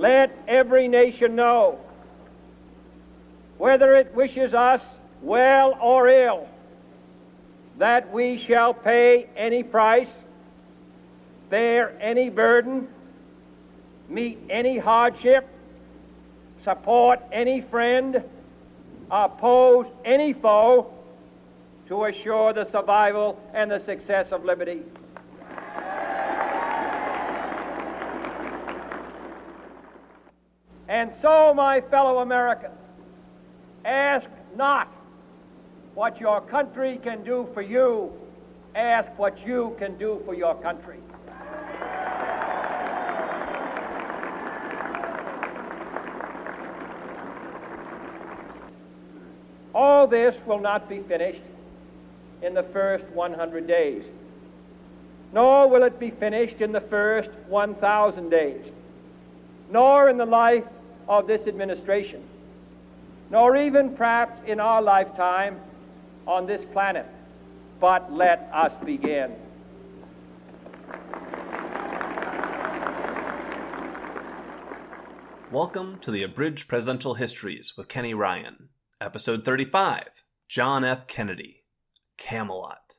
let every nation know, whether it wishes us well or ill, that we shall pay any price, bear any burden, meet any hardship, support any friend, oppose any foe to assure the survival and the success of liberty. And so, my fellow Americans, ask not what your country can do for you, ask what you can do for your country. All this will not be finished in the first 100 days, nor will it be finished in the first 1,000 days, nor in the life of this administration, nor even perhaps in our lifetime on this planet. But let us begin. Welcome to the Abridged Presidential Histories with Kenny Ryan, Episode 35 John F. Kennedy, Camelot.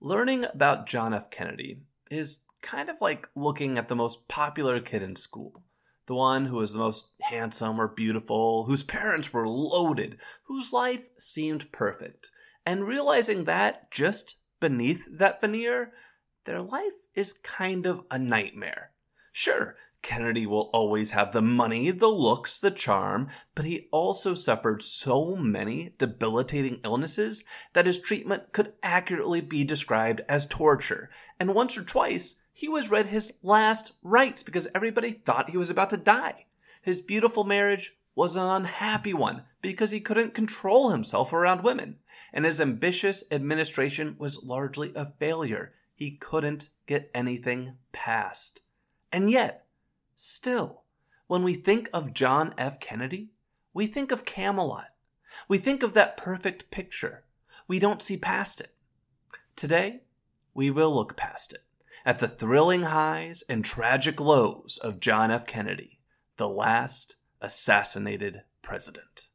Learning about John F. Kennedy is kind of like looking at the most popular kid in school the one who was the most handsome or beautiful, whose parents were loaded, whose life seemed perfect, and realizing that just beneath that veneer, their life is kind of a nightmare. Sure, Kennedy will always have the money, the looks, the charm, but he also suffered so many debilitating illnesses that his treatment could accurately be described as torture. And once or twice, he was read his last rites because everybody thought he was about to die. His beautiful marriage was an unhappy one because he couldn't control himself around women, and his ambitious administration was largely a failure. He couldn't get anything passed. And yet, still, when we think of John F. Kennedy, we think of Camelot. We think of that perfect picture. We don't see past it. Today, we will look past it at the thrilling highs and tragic lows of John F. Kennedy, the last assassinated president.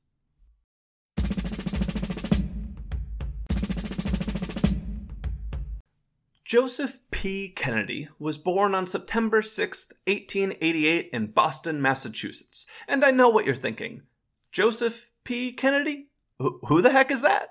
Joseph P. Kennedy was born on September 6, 1888, in Boston, Massachusetts. And I know what you're thinking. Joseph P. Kennedy? Who the heck is that?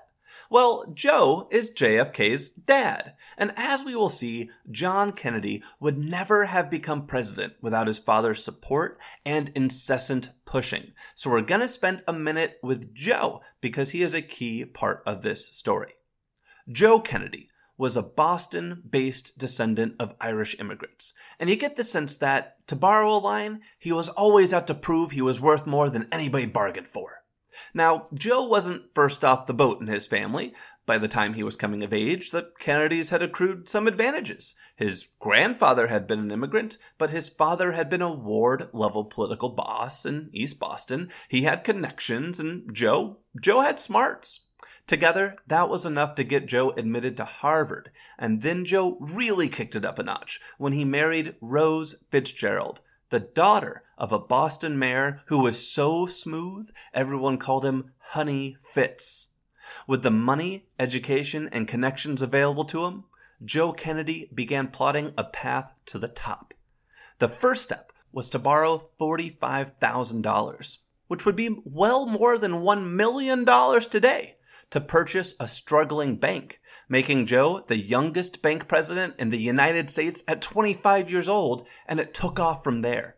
Well, Joe is JFK's dad. And as we will see, John Kennedy would never have become president without his father's support and incessant pushing. So we're going to spend a minute with Joe because he is a key part of this story. Joe Kennedy was a Boston based descendant of Irish immigrants. And you get the sense that, to borrow a line, he was always out to prove he was worth more than anybody bargained for. Now, Joe wasn't first off the boat in his family. By the time he was coming of age, the Kennedys had accrued some advantages. His grandfather had been an immigrant, but his father had been a ward level political boss in East Boston. He had connections, and Joe, Joe had smarts. Together, that was enough to get Joe admitted to Harvard. And then Joe really kicked it up a notch when he married Rose Fitzgerald, the daughter of a Boston mayor who was so smooth, everyone called him Honey Fitz. With the money, education, and connections available to him, Joe Kennedy began plotting a path to the top. The first step was to borrow $45,000, which would be well more than $1 million today, to purchase a struggling bank, making Joe the youngest bank president in the United States at 25 years old, and it took off from there.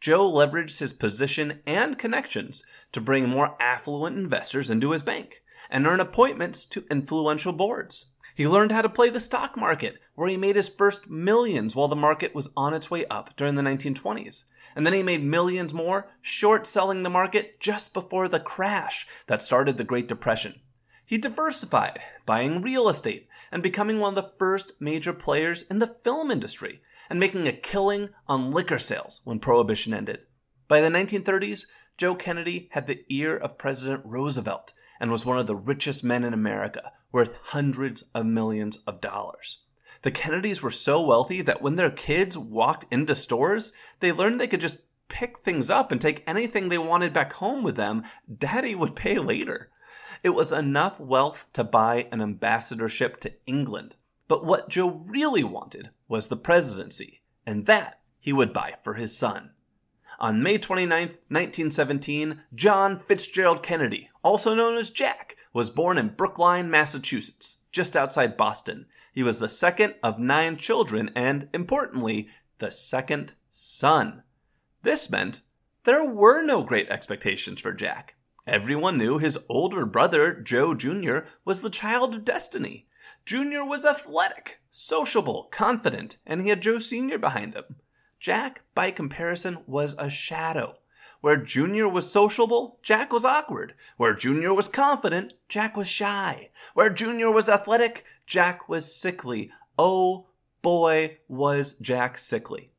Joe leveraged his position and connections to bring more affluent investors into his bank and earn appointments to influential boards. He learned how to play the stock market, where he made his first millions while the market was on its way up during the 1920s. And then he made millions more short selling the market just before the crash that started the Great Depression. He diversified, buying real estate and becoming one of the first major players in the film industry and making a killing on liquor sales when Prohibition ended. By the 1930s, Joe Kennedy had the ear of President Roosevelt and was one of the richest men in America, worth hundreds of millions of dollars. The Kennedys were so wealthy that when their kids walked into stores, they learned they could just pick things up and take anything they wanted back home with them. Daddy would pay later. It was enough wealth to buy an ambassadorship to England. But what Joe really wanted was the presidency, and that he would buy for his son. On May 29, 1917, John Fitzgerald Kennedy, also known as Jack, was born in Brookline, Massachusetts, just outside Boston. He was the second of nine children and, importantly, the second son. This meant there were no great expectations for Jack. Everyone knew his older brother, Joe Jr., was the child of destiny. Jr. was athletic, sociable, confident, and he had Joe Sr. behind him. Jack, by comparison, was a shadow. Where Junior was sociable, Jack was awkward. Where Junior was confident, Jack was shy. Where Junior was athletic, Jack was sickly. Oh boy, was Jack sickly.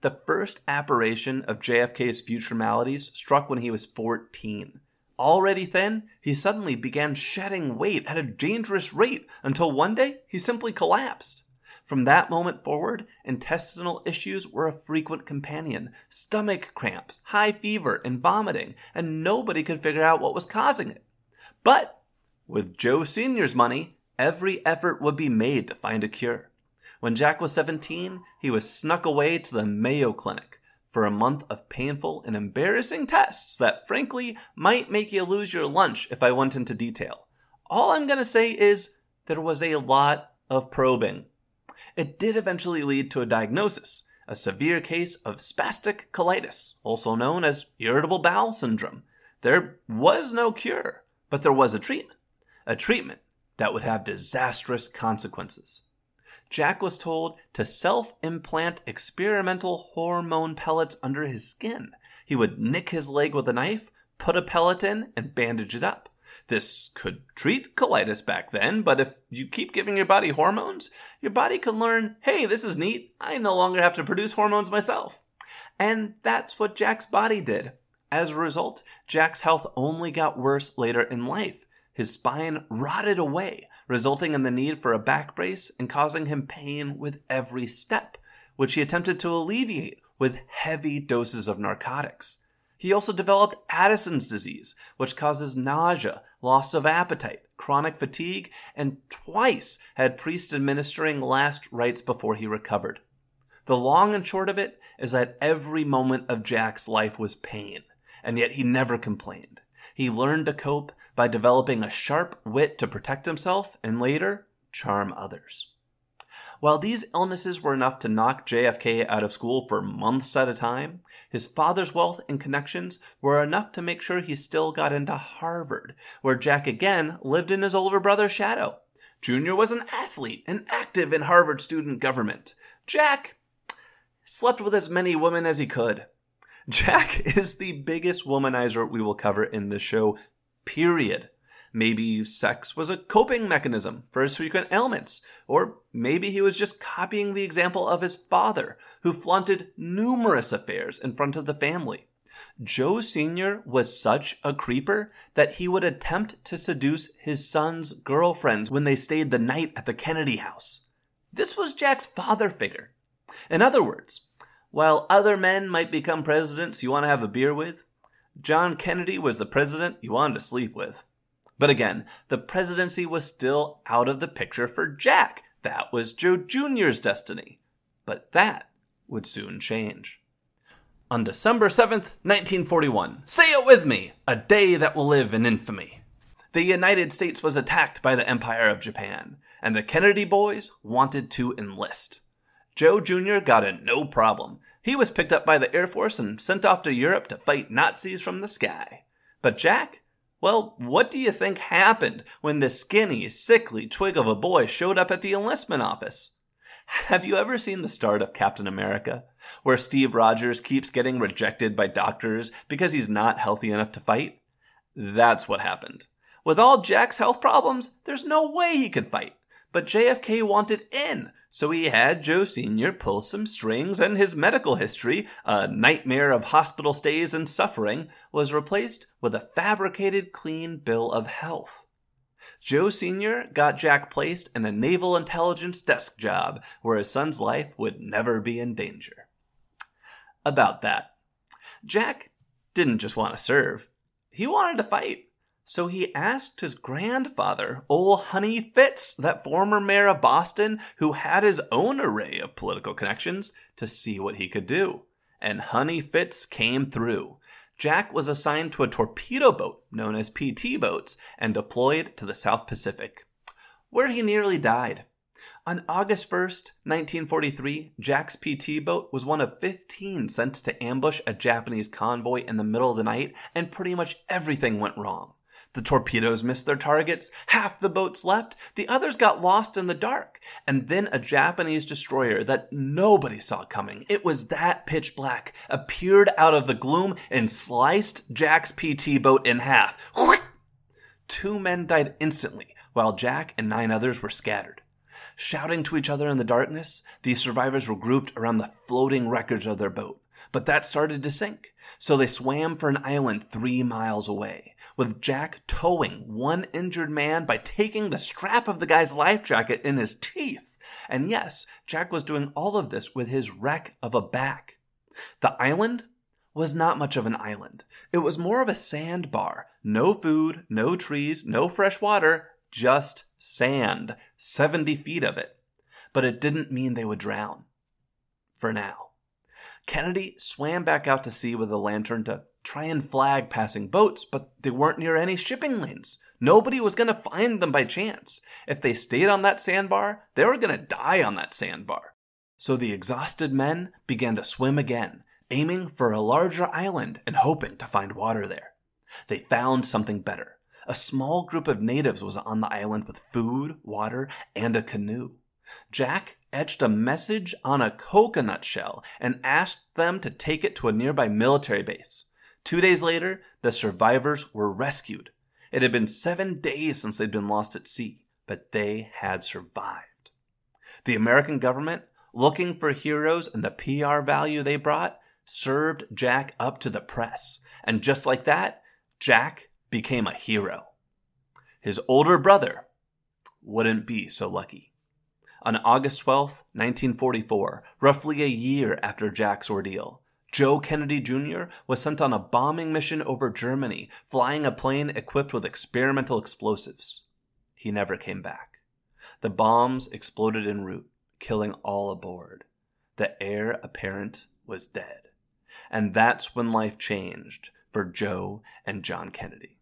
The first apparition of JFK's future maladies struck when he was 14. Already thin, he suddenly began shedding weight at a dangerous rate until one day he simply collapsed. From that moment forward, intestinal issues were a frequent companion stomach cramps, high fever, and vomiting, and nobody could figure out what was causing it. But with Joe Sr.'s money, every effort would be made to find a cure. When Jack was 17, he was snuck away to the Mayo Clinic for a month of painful and embarrassing tests that frankly might make you lose your lunch if I went into detail. All I'm going to say is there was a lot of probing. It did eventually lead to a diagnosis, a severe case of spastic colitis, also known as irritable bowel syndrome. There was no cure, but there was a treatment. A treatment that would have disastrous consequences. Jack was told to self implant experimental hormone pellets under his skin. He would nick his leg with a knife, put a pellet in, and bandage it up. This could treat colitis back then, but if you keep giving your body hormones, your body can learn, hey, this is neat. I no longer have to produce hormones myself. And that's what Jack's body did. As a result, Jack's health only got worse later in life. His spine rotted away, resulting in the need for a back brace and causing him pain with every step, which he attempted to alleviate with heavy doses of narcotics. He also developed Addison's disease, which causes nausea, loss of appetite, chronic fatigue, and twice had priests administering last rites before he recovered. The long and short of it is that every moment of Jack's life was pain, and yet he never complained. He learned to cope by developing a sharp wit to protect himself and later charm others. While these illnesses were enough to knock JFK out of school for months at a time, his father's wealth and connections were enough to make sure he still got into Harvard, where Jack again lived in his older brother's shadow. Junior was an athlete and active in Harvard student government. Jack slept with as many women as he could. Jack is the biggest womanizer we will cover in this show, period. Maybe sex was a coping mechanism for his frequent ailments, or maybe he was just copying the example of his father, who flaunted numerous affairs in front of the family. Joe Sr. was such a creeper that he would attempt to seduce his son's girlfriends when they stayed the night at the Kennedy house. This was Jack's father figure. In other words, while other men might become presidents you want to have a beer with, John Kennedy was the president you wanted to sleep with. But again, the presidency was still out of the picture for Jack. That was Joe Jr.'s destiny. But that would soon change. On December 7th, 1941, say it with me, a day that will live in infamy. The United States was attacked by the Empire of Japan, and the Kennedy boys wanted to enlist. Joe Jr. got it no problem. He was picked up by the Air Force and sent off to Europe to fight Nazis from the sky. But Jack, well, what do you think happened when this skinny, sickly twig of a boy showed up at the enlistment office? Have you ever seen the start of Captain America, where Steve Rogers keeps getting rejected by doctors because he's not healthy enough to fight? That's what happened. With all Jack's health problems, there's no way he could fight. But JFK wanted in, so he had Joe Sr. pull some strings, and his medical history, a nightmare of hospital stays and suffering, was replaced with a fabricated clean bill of health. Joe Sr. got Jack placed in a naval intelligence desk job where his son's life would never be in danger. About that, Jack didn't just want to serve, he wanted to fight. So he asked his grandfather, old Honey Fitz, that former mayor of Boston who had his own array of political connections, to see what he could do. And Honey Fitz came through. Jack was assigned to a torpedo boat known as PT boats and deployed to the South Pacific, where he nearly died. On August 1st, 1943, Jack's PT boat was one of 15 sent to ambush a Japanese convoy in the middle of the night, and pretty much everything went wrong. The torpedoes missed their targets, half the boats left, the others got lost in the dark, and then a Japanese destroyer that nobody saw coming, it was that pitch black, appeared out of the gloom and sliced Jack's PT boat in half. Two men died instantly, while Jack and nine others were scattered. Shouting to each other in the darkness, these survivors were grouped around the floating wreckage of their boat. But that started to sink, so they swam for an island three miles away with Jack towing one injured man by taking the strap of the guy's life jacket in his teeth. And yes, Jack was doing all of this with his wreck of a back. The island was not much of an island. It was more of a sandbar. No food, no trees, no fresh water, just sand. 70 feet of it. But it didn't mean they would drown. For now. Kennedy swam back out to sea with a lantern to try and flag passing boats, but they weren't near any shipping lanes. Nobody was going to find them by chance. If they stayed on that sandbar, they were going to die on that sandbar. So the exhausted men began to swim again, aiming for a larger island and hoping to find water there. They found something better. A small group of natives was on the island with food, water, and a canoe. Jack etched a message on a coconut shell and asked them to take it to a nearby military base. Two days later, the survivors were rescued. It had been seven days since they'd been lost at sea, but they had survived. The American government, looking for heroes and the PR value they brought, served Jack up to the press. And just like that, Jack became a hero. His older brother wouldn't be so lucky. On August 12, 1944, roughly a year after Jack's ordeal, Joe Kennedy Jr. was sent on a bombing mission over Germany, flying a plane equipped with experimental explosives. He never came back. The bombs exploded en route, killing all aboard. The heir apparent was dead. And that's when life changed for Joe and John Kennedy.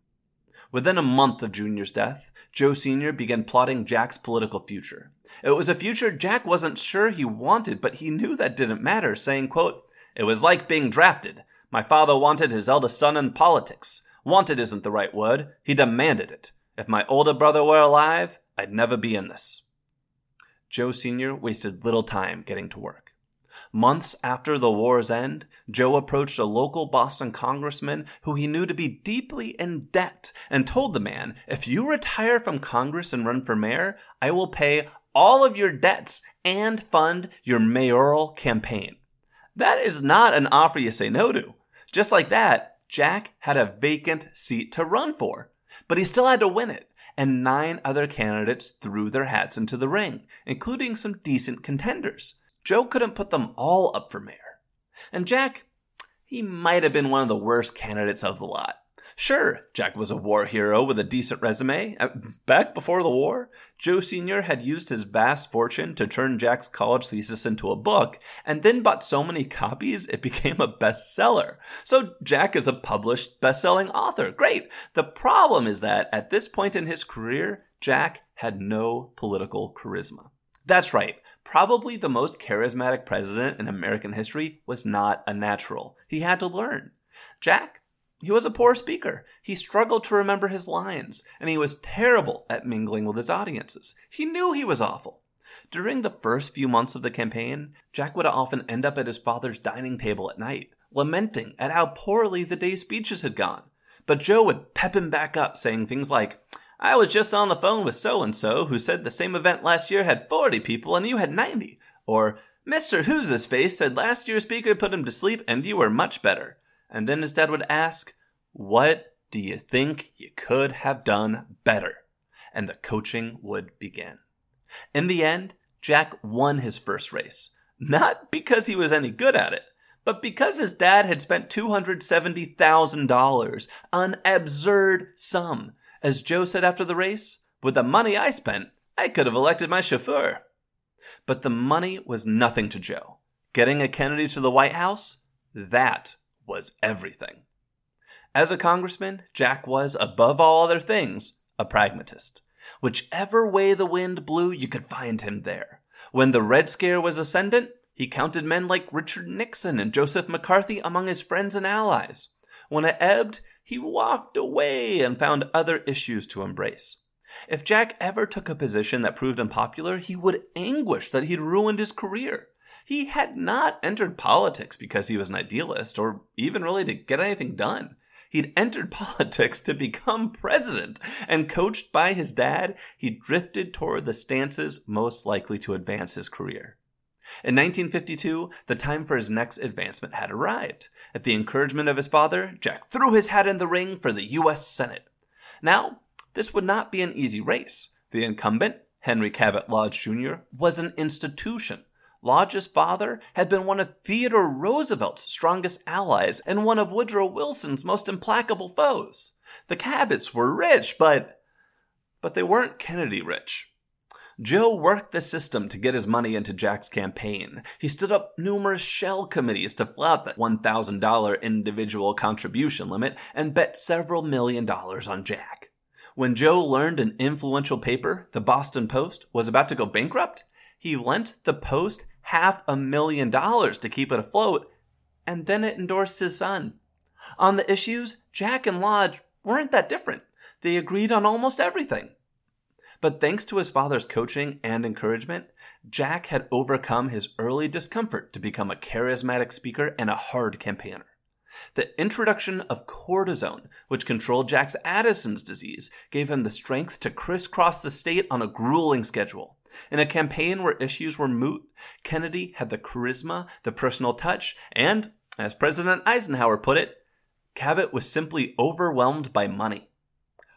Within a month of Junior's death, Joe Sr. began plotting Jack's political future. It was a future Jack wasn't sure he wanted, but he knew that didn't matter, saying, quote, it was like being drafted. My father wanted his eldest son in politics. Wanted isn't the right word. He demanded it. If my older brother were alive, I'd never be in this. Joe Sr. wasted little time getting to work. Months after the war's end, Joe approached a local Boston congressman who he knew to be deeply in debt and told the man, If you retire from Congress and run for mayor, I will pay all of your debts and fund your mayoral campaign. That is not an offer you say no to. Just like that, Jack had a vacant seat to run for, but he still had to win it. And nine other candidates threw their hats into the ring, including some decent contenders. Joe couldn't put them all up for mayor. And Jack, he might have been one of the worst candidates of the lot. Sure, Jack was a war hero with a decent resume. Uh, back before the war, Joe Sr. had used his vast fortune to turn Jack's college thesis into a book, and then bought so many copies it became a bestseller. So Jack is a published best-selling author. Great. The problem is that at this point in his career, Jack had no political charisma. That's right. Probably the most charismatic president in American history was not a natural. He had to learn. Jack he was a poor speaker. He struggled to remember his lines, and he was terrible at mingling with his audiences. He knew he was awful. During the first few months of the campaign, Jack would often end up at his father's dining table at night, lamenting at how poorly the day's speeches had gone. But Joe would pep him back up, saying things like, I was just on the phone with so and so who said the same event last year had 40 people and you had 90. Or, Mr. Who's His Face said last year's speaker put him to sleep and you were much better. And then his dad would ask, What do you think you could have done better? and the coaching would begin. In the end, Jack won his first race, not because he was any good at it, but because his dad had spent $270,000, an absurd sum. As Joe said after the race, with the money I spent, I could have elected my chauffeur. But the money was nothing to Joe. Getting a Kennedy to the White House, that was everything. As a congressman, Jack was, above all other things, a pragmatist. Whichever way the wind blew, you could find him there. When the Red Scare was ascendant, he counted men like Richard Nixon and Joseph McCarthy among his friends and allies. When it ebbed, he walked away and found other issues to embrace. If Jack ever took a position that proved unpopular, he would anguish that he'd ruined his career. He had not entered politics because he was an idealist or even really to get anything done. He'd entered politics to become president, and coached by his dad, he drifted toward the stances most likely to advance his career. In 1952, the time for his next advancement had arrived. At the encouragement of his father, Jack threw his hat in the ring for the U.S. Senate. Now, this would not be an easy race. The incumbent, Henry Cabot Lodge Jr., was an institution. Lodge's father had been one of Theodore Roosevelt's strongest allies and one of Woodrow Wilson's most implacable foes. The Cabots were rich, but but they weren't Kennedy rich. Joe worked the system to get his money into Jack's campaign. He stood up numerous shell committees to flout the $1,000 individual contribution limit and bet several million dollars on Jack. When Joe learned an influential paper, the Boston Post, was about to go bankrupt, he lent the Post half a million dollars to keep it afloat, and then it endorsed his son. On the issues, Jack and Lodge weren't that different. They agreed on almost everything. But thanks to his father's coaching and encouragement, Jack had overcome his early discomfort to become a charismatic speaker and a hard campaigner. The introduction of cortisone, which controlled Jack's Addison's disease, gave him the strength to crisscross the state on a grueling schedule. In a campaign where issues were moot, Kennedy had the charisma, the personal touch, and, as President Eisenhower put it, Cabot was simply overwhelmed by money.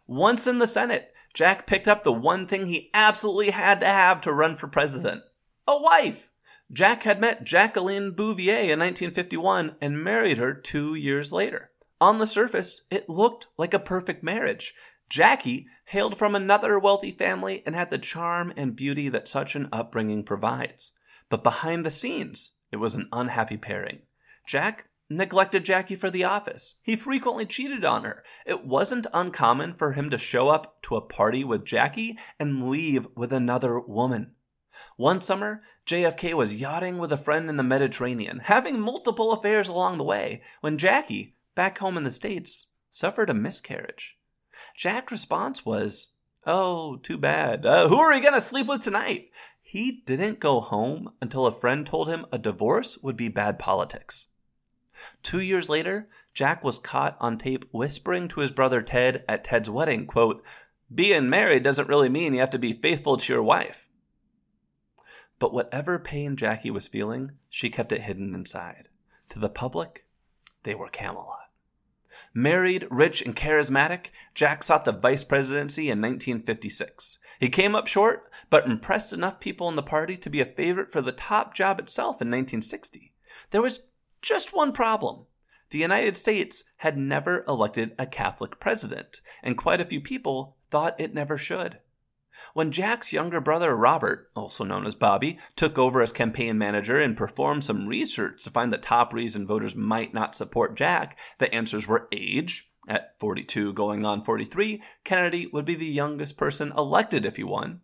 Once in the Senate, Jack picked up the one thing he absolutely had to have to run for president a wife. Jack had met Jacqueline Bouvier in 1951 and married her two years later. On the surface, it looked like a perfect marriage. Jackie hailed from another wealthy family and had the charm and beauty that such an upbringing provides. But behind the scenes, it was an unhappy pairing. Jack neglected Jackie for the office. He frequently cheated on her. It wasn't uncommon for him to show up to a party with Jackie and leave with another woman. One summer, JFK was yachting with a friend in the Mediterranean, having multiple affairs along the way, when Jackie, back home in the States, suffered a miscarriage. Jack's response was, Oh, too bad. Uh, who are we going to sleep with tonight? He didn't go home until a friend told him a divorce would be bad politics. Two years later, Jack was caught on tape whispering to his brother Ted at Ted's wedding, quote, Being married doesn't really mean you have to be faithful to your wife. But whatever pain Jackie was feeling, she kept it hidden inside. To the public, they were Camelot. Married, rich, and charismatic, Jack sought the vice presidency in 1956. He came up short, but impressed enough people in the party to be a favorite for the top job itself in 1960. There was just one problem. The United States had never elected a Catholic president, and quite a few people thought it never should. When Jack's younger brother Robert, also known as Bobby, took over as campaign manager and performed some research to find the top reason voters might not support Jack, the answers were age. At 42 going on 43, Kennedy would be the youngest person elected if he won.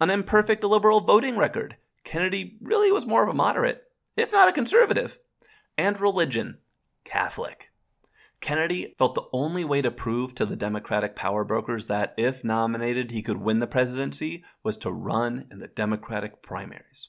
An imperfect liberal voting record. Kennedy really was more of a moderate, if not a conservative. And religion. Catholic. Kennedy felt the only way to prove to the Democratic power brokers that, if nominated, he could win the presidency was to run in the Democratic primaries.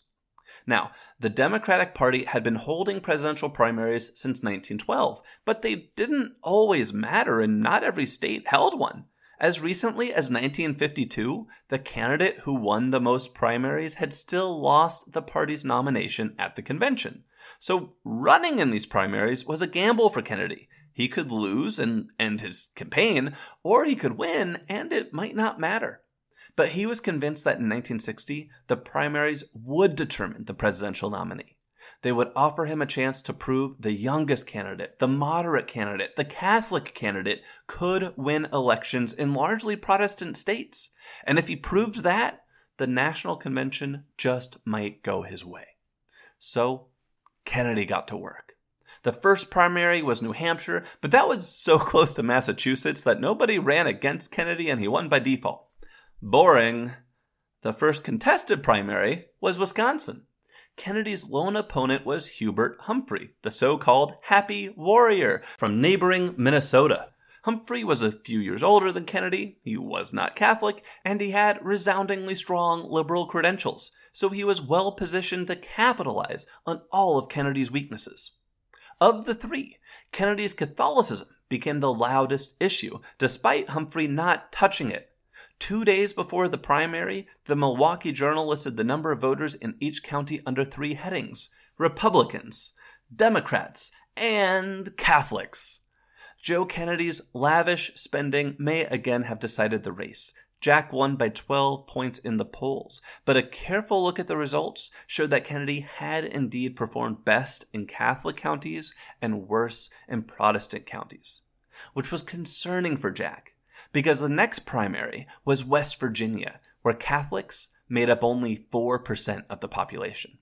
Now, the Democratic Party had been holding presidential primaries since 1912, but they didn't always matter, and not every state held one. As recently as 1952, the candidate who won the most primaries had still lost the party's nomination at the convention. So running in these primaries was a gamble for Kennedy. He could lose and end his campaign, or he could win and it might not matter. But he was convinced that in 1960, the primaries would determine the presidential nominee. They would offer him a chance to prove the youngest candidate, the moderate candidate, the Catholic candidate could win elections in largely Protestant states. And if he proved that, the National Convention just might go his way. So Kennedy got to work. The first primary was New Hampshire, but that was so close to Massachusetts that nobody ran against Kennedy and he won by default. Boring. The first contested primary was Wisconsin. Kennedy's lone opponent was Hubert Humphrey, the so called Happy Warrior from neighboring Minnesota. Humphrey was a few years older than Kennedy, he was not Catholic, and he had resoundingly strong liberal credentials, so he was well positioned to capitalize on all of Kennedy's weaknesses. Of the three, Kennedy's Catholicism became the loudest issue, despite Humphrey not touching it. Two days before the primary, the Milwaukee Journal listed the number of voters in each county under three headings Republicans, Democrats, and Catholics. Joe Kennedy's lavish spending may again have decided the race, Jack won by 12 points in the polls, but a careful look at the results showed that Kennedy had indeed performed best in Catholic counties and worse in Protestant counties, which was concerning for Jack because the next primary was West Virginia, where Catholics made up only 4% of the population.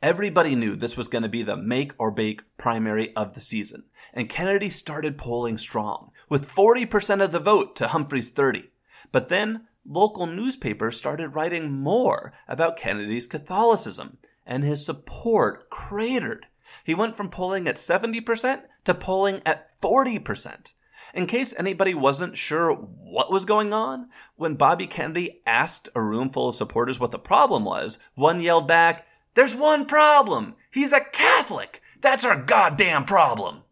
Everybody knew this was going to be the make or bake primary of the season, and Kennedy started polling strong, with 40% of the vote to Humphrey's 30. But then local newspapers started writing more about Kennedy's Catholicism, and his support cratered. He went from polling at 70% to polling at 40%. In case anybody wasn't sure what was going on, when Bobby Kennedy asked a room full of supporters what the problem was, one yelled back, There's one problem! He's a Catholic! That's our goddamn problem!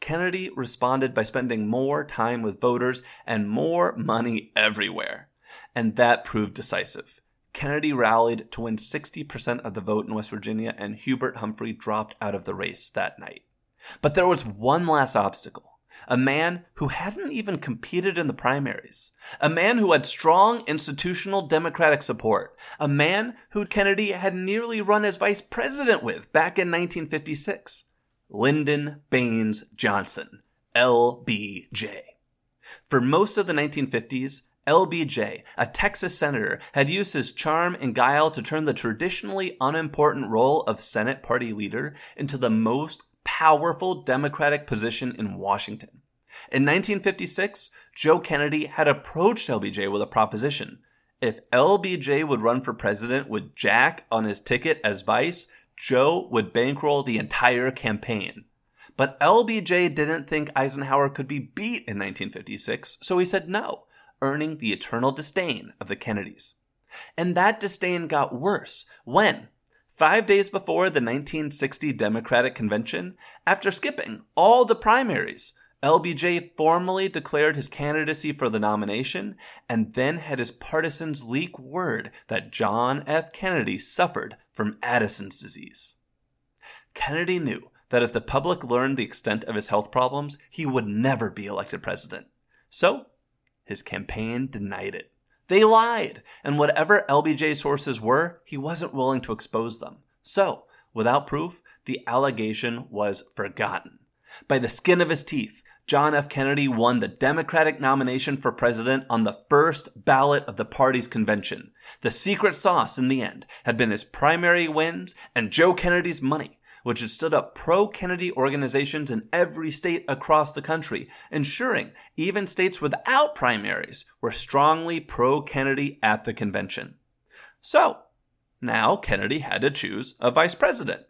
Kennedy responded by spending more time with voters and more money everywhere. And that proved decisive. Kennedy rallied to win 60% of the vote in West Virginia, and Hubert Humphrey dropped out of the race that night. But there was one last obstacle. A man who hadn't even competed in the primaries. A man who had strong institutional Democratic support. A man who Kennedy had nearly run as vice president with back in 1956. Lyndon Baines Johnson, LBJ. For most of the 1950s, LBJ, a Texas senator, had used his charm and guile to turn the traditionally unimportant role of Senate party leader into the most powerful Democratic position in Washington. In 1956, Joe Kennedy had approached LBJ with a proposition. If LBJ would run for president with Jack on his ticket as vice, Joe would bankroll the entire campaign. But LBJ didn't think Eisenhower could be beat in 1956, so he said no, earning the eternal disdain of the Kennedys. And that disdain got worse when, five days before the 1960 Democratic Convention, after skipping all the primaries, LBJ formally declared his candidacy for the nomination and then had his partisans leak word that John F. Kennedy suffered from Addison's disease. Kennedy knew that if the public learned the extent of his health problems, he would never be elected president. So, his campaign denied it. They lied, and whatever LBJ's sources were, he wasn't willing to expose them. So, without proof, the allegation was forgotten. By the skin of his teeth, John F. Kennedy won the Democratic nomination for president on the first ballot of the party's convention. The secret sauce in the end had been his primary wins and Joe Kennedy's money, which had stood up pro Kennedy organizations in every state across the country, ensuring even states without primaries were strongly pro Kennedy at the convention. So, now Kennedy had to choose a vice president.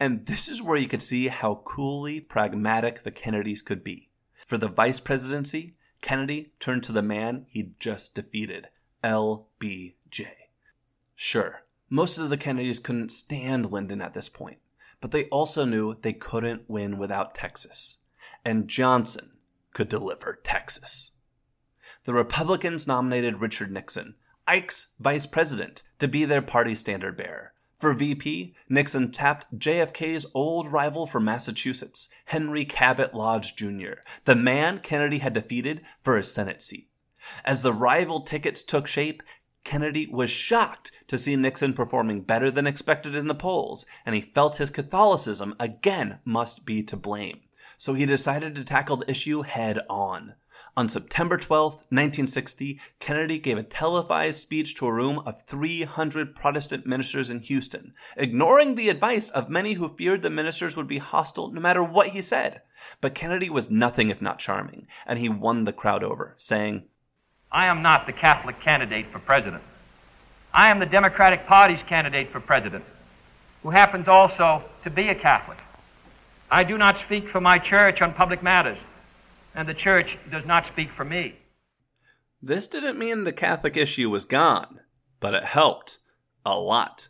And this is where you could see how coolly pragmatic the Kennedys could be. For the vice presidency, Kennedy turned to the man he'd just defeated, LBJ. Sure, most of the Kennedys couldn't stand Lyndon at this point, but they also knew they couldn't win without Texas. And Johnson could deliver Texas. The Republicans nominated Richard Nixon, Ike's vice president, to be their party standard bearer. For VP, Nixon tapped JFK's old rival from Massachusetts, Henry Cabot Lodge Jr., the man Kennedy had defeated for his Senate seat. As the rival tickets took shape, Kennedy was shocked to see Nixon performing better than expected in the polls, and he felt his Catholicism again must be to blame. So he decided to tackle the issue head on. On September 12, 1960, Kennedy gave a televised speech to a room of 300 Protestant ministers in Houston, ignoring the advice of many who feared the ministers would be hostile no matter what he said. But Kennedy was nothing if not charming, and he won the crowd over, saying, I am not the Catholic candidate for president. I am the Democratic Party's candidate for president, who happens also to be a Catholic. I do not speak for my church on public matters, and the church does not speak for me. This didn't mean the Catholic issue was gone, but it helped. A lot.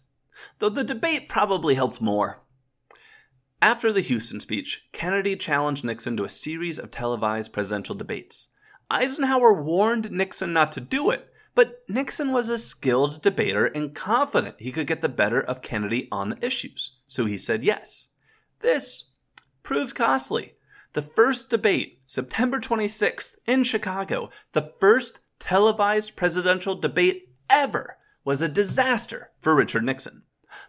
Though the debate probably helped more. After the Houston speech, Kennedy challenged Nixon to a series of televised presidential debates. Eisenhower warned Nixon not to do it, but Nixon was a skilled debater and confident he could get the better of Kennedy on the issues, so he said yes. This proved costly. The first debate, September 26th in Chicago, the first televised presidential debate ever, was a disaster for Richard Nixon.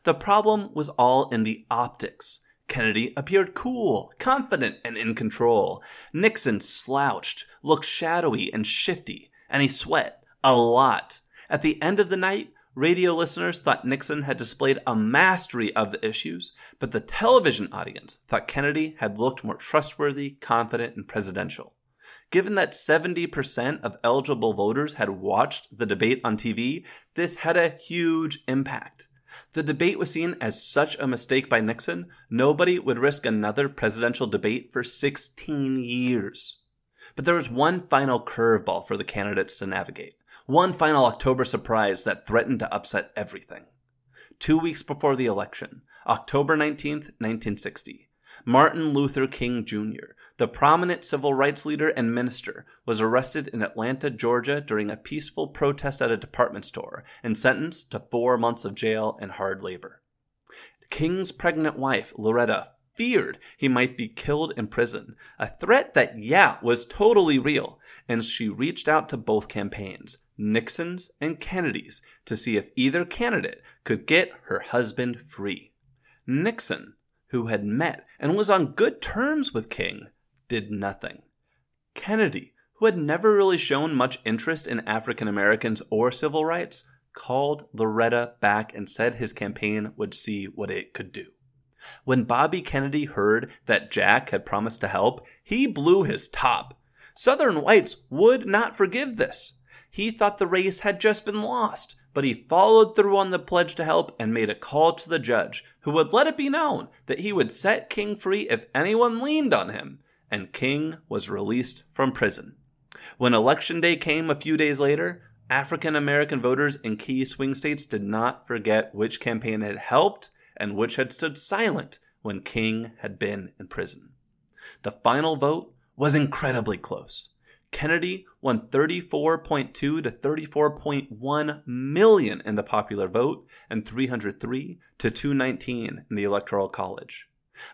The problem was all in the optics. Kennedy appeared cool, confident, and in control. Nixon slouched, looked shadowy and shifty, and he sweat a lot. At the end of the night, radio listeners thought Nixon had displayed a mastery of the issues, but the television audience thought Kennedy had looked more trustworthy, confident, and presidential. Given that 70% of eligible voters had watched the debate on TV, this had a huge impact. The debate was seen as such a mistake by Nixon, nobody would risk another presidential debate for 16 years. But there was one final curveball for the candidates to navigate, one final October surprise that threatened to upset everything. Two weeks before the election, October 19th, 1960, Martin Luther King Jr., the prominent civil rights leader and minister, was arrested in Atlanta, Georgia during a peaceful protest at a department store and sentenced to four months of jail and hard labor. King's pregnant wife, Coretta, feared he might be killed in prison, a threat that, yeah, was totally real, and she reached out to both campaigns, Nixon's and Kennedy's, to see if either candidate could get her husband free. Nixon, who had met and was on good terms with King, did nothing. Kennedy, who had never really shown much interest in African Americans or civil rights, called Coretta back and said his campaign would see what it could do. When Bobby Kennedy heard that Jack had promised to help, he blew his top. Southern whites would not forgive this. He thought the race had just been lost, but he followed through on the pledge to help and made a call to the judge, who would let it be known that he would set King free if anyone leaned on him and King was released from prison. When Election Day came a few days later, African American voters in key swing states did not forget which campaign had helped and which had stood silent when King had been in prison. The final vote was incredibly close. Kennedy won 34.2 to 34.1 million in the popular vote and 303 to 219 in the Electoral College.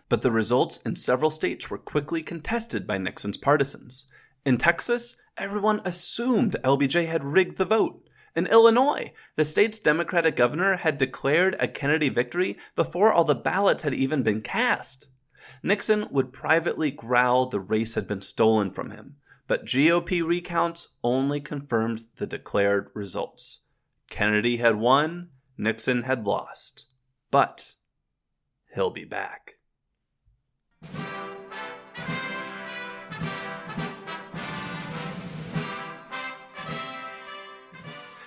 But the results in several states were quickly contested by Nixon's partisans. In Texas, everyone assumed LBJ had rigged the vote. In Illinois, the state's Democratic governor had declared a Kennedy victory before all the ballots had even been cast. Nixon would privately growl the race had been stolen from him, but GOP recounts only confirmed the declared results. Kennedy had won, Nixon had lost. But he'll be back.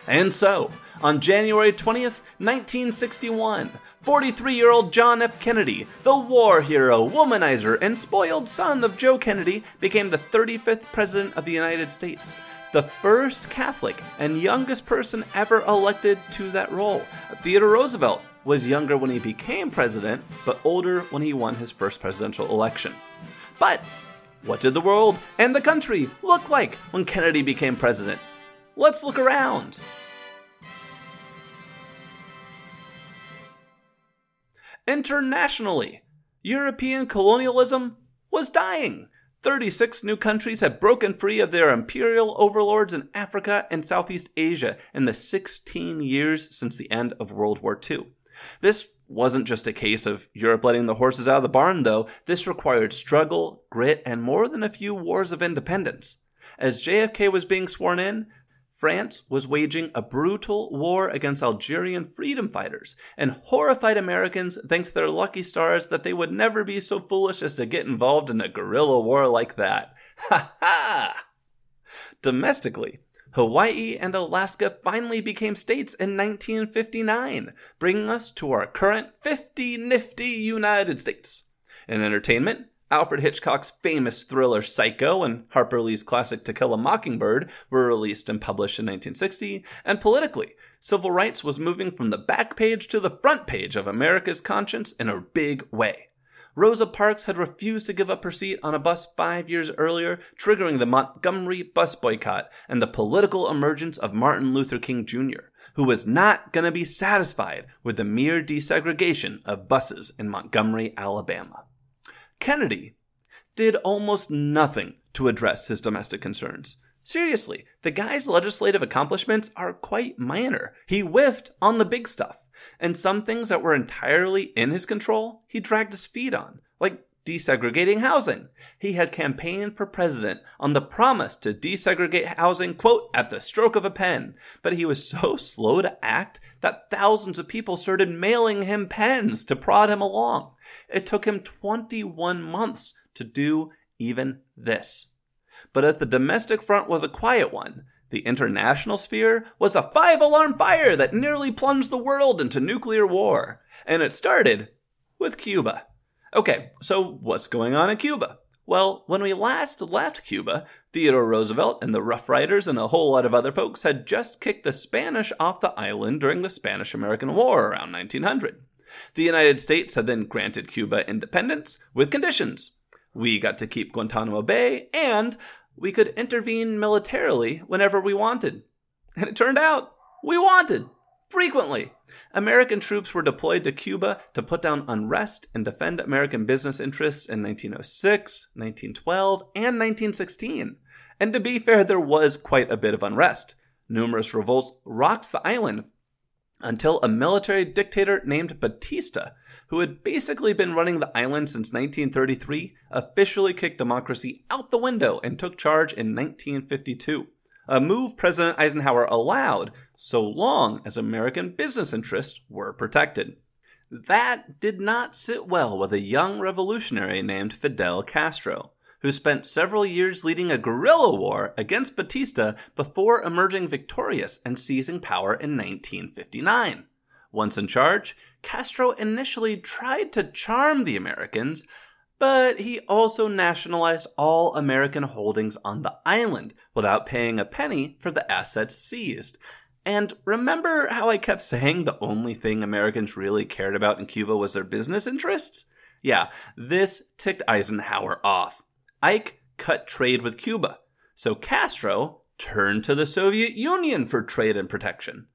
And so, on January 20th, 1961, 43 year old John F. Kennedy, the war hero, womanizer, and spoiled son of Joe Kennedy, became the 35th President of the United States, the first Catholic and youngest person ever elected to that role. Theodore Roosevelt was younger when he became president, but older when he won his first presidential election. But what did the world and the country look like when Kennedy became president? Let's look around. Internationally, European colonialism was dying. 36 new countries had broken free of their imperial overlords in Africa and Southeast Asia in the 16 years since the end of World War II. This wasn't just a case of Europe letting the horses out of the barn, though. This required struggle, grit, and more than a few wars of independence. As JFK was being sworn in, France was waging a brutal war against Algerian freedom fighters, and horrified Americans thanked their lucky stars that they would never be so foolish as to get involved in a guerrilla war like that. Ha ha! Domestically, Hawaii and Alaska finally became states in 1959, bringing us to our current 50 nifty United States. In entertainment, Alfred Hitchcock's famous thriller Psycho and Harper Lee's classic To Kill a Mockingbird were released and published in 1960, and politically, civil rights was moving from the back page to the front page of America's conscience in a big way. Rosa Parks had refused to give up her seat on a bus five years earlier, triggering the Montgomery bus boycott and the political emergence of Martin Luther King Jr., who was not going to be satisfied with the mere desegregation of buses in Montgomery, Alabama. Kennedy did almost nothing to address his domestic concerns. Seriously, the guy's legislative accomplishments are quite minor. He whiffed on the big stuff. And some things that were entirely in his control, he dragged his feet on, like desegregating housing. He had campaigned for president on the promise to desegregate housing, quote, at the stroke of a pen. But he was so slow to act that thousands of people started mailing him pens to prod him along. It took him 21 months to do even this. But if the domestic front was a quiet one, the international sphere was a five alarm fire that nearly plunged the world into nuclear war. And it started with Cuba. Okay, so what's going on in Cuba? Well, when we last left Cuba, Theodore Roosevelt and the Rough Riders and a whole lot of other folks had just kicked the Spanish off the island during the Spanish American War around 1900. The United States had then granted Cuba independence with conditions. We got to keep Guantanamo Bay, and we could intervene militarily whenever we wanted. And it turned out we wanted frequently. American troops were deployed to Cuba to put down unrest and defend American business interests in 1906, 1912, and 1916. And to be fair, there was quite a bit of unrest. Numerous revolts rocked the island until a military dictator named Batista who had basically been running the island since 1933, officially kicked democracy out the window and took charge in 1952. A move President Eisenhower allowed so long as American business interests were protected. That did not sit well with a young revolutionary named Fidel Castro, who spent several years leading a guerrilla war against Batista before emerging victorious and seizing power in 1959. Once in charge, Castro initially tried to charm the Americans, but he also nationalized all American holdings on the island without paying a penny for the assets seized. And remember how I kept saying the only thing Americans really cared about in Cuba was their business interests? Yeah, this ticked Eisenhower off. Ike cut trade with Cuba, so Castro turned to the Soviet Union for trade and protection.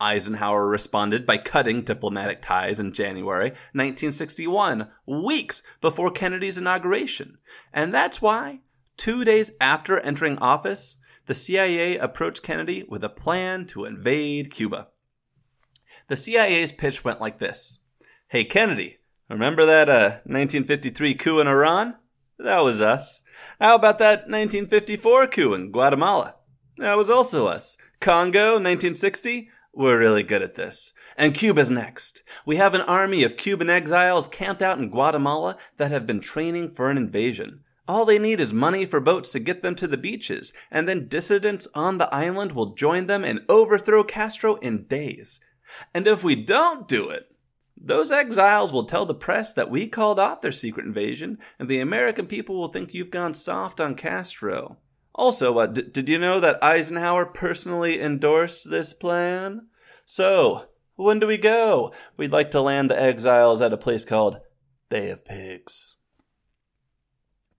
Eisenhower responded by cutting diplomatic ties in January 1961, weeks before Kennedy's inauguration. And that's why, two days after entering office, the CIA approached Kennedy with a plan to invade Cuba. The CIA's pitch went like this Hey, Kennedy, remember that uh, 1953 coup in Iran? That was us. How about that 1954 coup in Guatemala? That was also us. Congo, 1960? We're really good at this. And Cuba's next. We have an army of Cuban exiles camped out in Guatemala that have been training for an invasion. All they need is money for boats to get them to the beaches, and then dissidents on the island will join them and overthrow Castro in days. And if we don't do it, those exiles will tell the press that we called off their secret invasion, and the American people will think you've gone soft on Castro. Also, uh, d- did you know that Eisenhower personally endorsed this plan? So, when do we go? We'd like to land the exiles at a place called Bay of Pigs.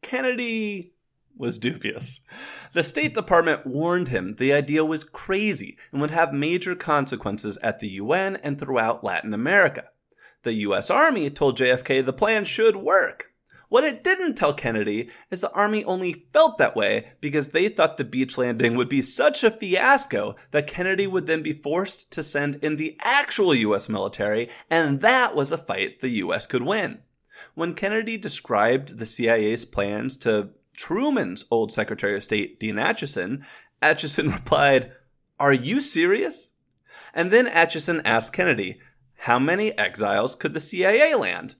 Kennedy was dubious. The State Department warned him the idea was crazy and would have major consequences at the UN and throughout Latin America. The US Army told JFK the plan should work. What it didn't tell Kennedy is the Army only felt that way because they thought the beach landing would be such a fiasco that Kennedy would then be forced to send in the actual US military, and that was a fight the US could win. When Kennedy described the CIA's plans to Truman's old Secretary of State, Dean Acheson, Acheson replied, Are you serious? And then Acheson asked Kennedy, How many exiles could the CIA land?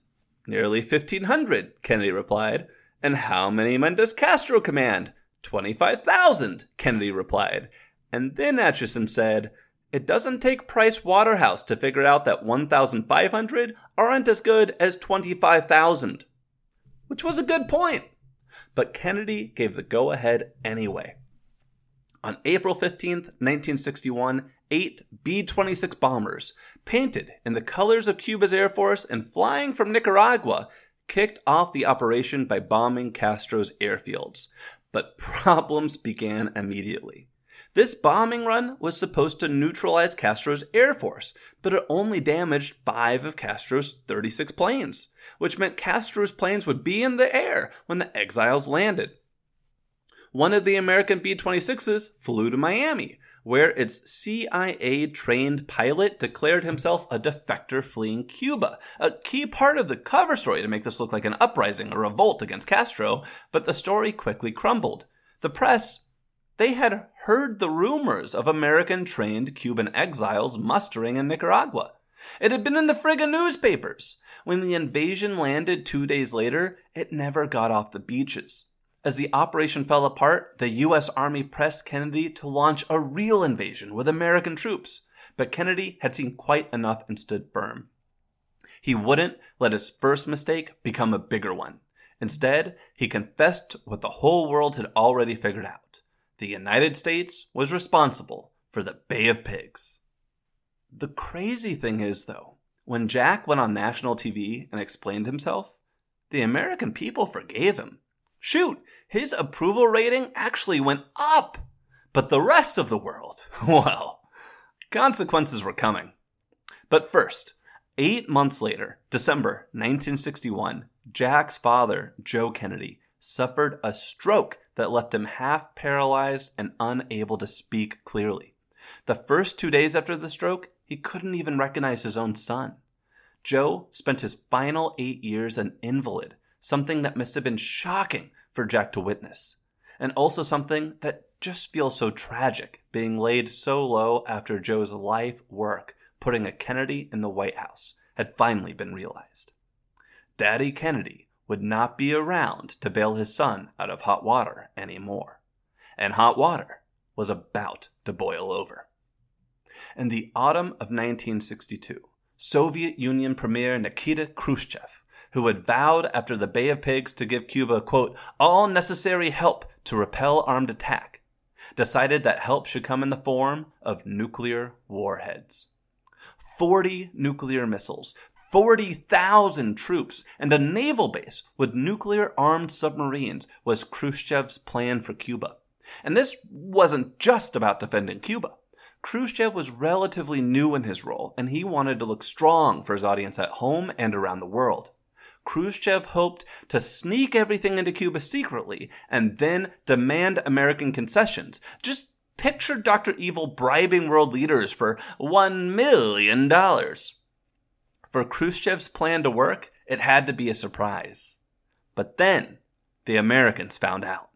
Nearly 1,500, Kennedy replied. And how many men does Castro command? 25,000, Kennedy replied. And then Acheson said, It doesn't take Price Waterhouse to figure out that 1,500 aren't as good as 25,000. Which was a good point. But Kennedy gave the go ahead anyway. On April 15, 1961, eight B 26 bombers, painted in the colors of Cuba's Air Force and flying from Nicaragua, kicked off the operation by bombing Castro's airfields. But problems began immediately. This bombing run was supposed to neutralize Castro's air force, but it only damaged five of Castro's 36 planes, which meant Castro's planes would be in the air when the exiles landed one of the American B 26s flew to Miami, where its CIA trained pilot declared himself a defector fleeing Cuba. A key part of the cover story to make this look like an uprising, a revolt against Castro, but the story quickly crumbled. The press, they had heard the rumors of American trained Cuban exiles mustering in Nicaragua. It had been in the friggin' newspapers. When the invasion landed two days later, it never got off the beaches. As the operation fell apart, the U.S. Army pressed Kennedy to launch a real invasion with American troops. But Kennedy had seen quite enough and stood firm. He wouldn't let his first mistake become a bigger one. Instead, he confessed what the whole world had already figured out. The United States was responsible for the Bay of Pigs. The crazy thing is, though, when Jack went on national TV and explained himself, the American people forgave him. Shoot, his approval rating actually went up. But the rest of the world, well, consequences were coming. But first, eight months later, December 1961, Jack's father, Joe Kennedy, suffered a stroke that left him half paralyzed and unable to speak clearly. The first two days after the stroke, he couldn't even recognize his own son. Joe spent his final eight years an invalid, something that must have been shocking for Jack to witness, and also something that just feels so tragic, being laid so low after Joe's life work putting a Kennedy in the White House had finally been realized. Daddy Kennedy would not be around to bail his son out of hot water anymore, and hot water was about to boil over. In the autumn of 1962, Soviet Union Premier Nikita Khrushchev who had vowed after the Bay of Pigs to give Cuba, quote, all necessary help to repel armed attack, decided that help should come in the form of nuclear warheads. 40 nuclear missiles, 40,000 troops, and a naval base with nuclear armed submarines was Khrushchev's plan for Cuba. And this wasn't just about defending Cuba. Khrushchev was relatively new in his role, and he wanted to look strong for his audience at home and around the world. Khrushchev hoped to sneak everything into Cuba secretly and then demand American concessions. Just picture Dr. Evil bribing world leaders for $1 million. For Khrushchev's plan to work, it had to be a surprise. But then, the Americans found out.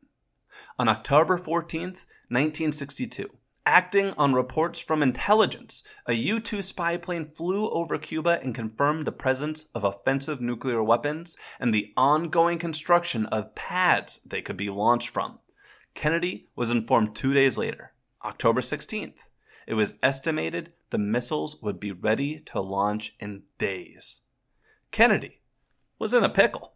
On October 14th, 1962, Acting on reports from intelligence, a U 2 spy plane flew over Cuba and confirmed the presence of offensive nuclear weapons and the ongoing construction of pads they could be launched from. Kennedy was informed two days later, October 16th. It was estimated the missiles would be ready to launch in days. Kennedy was in a pickle.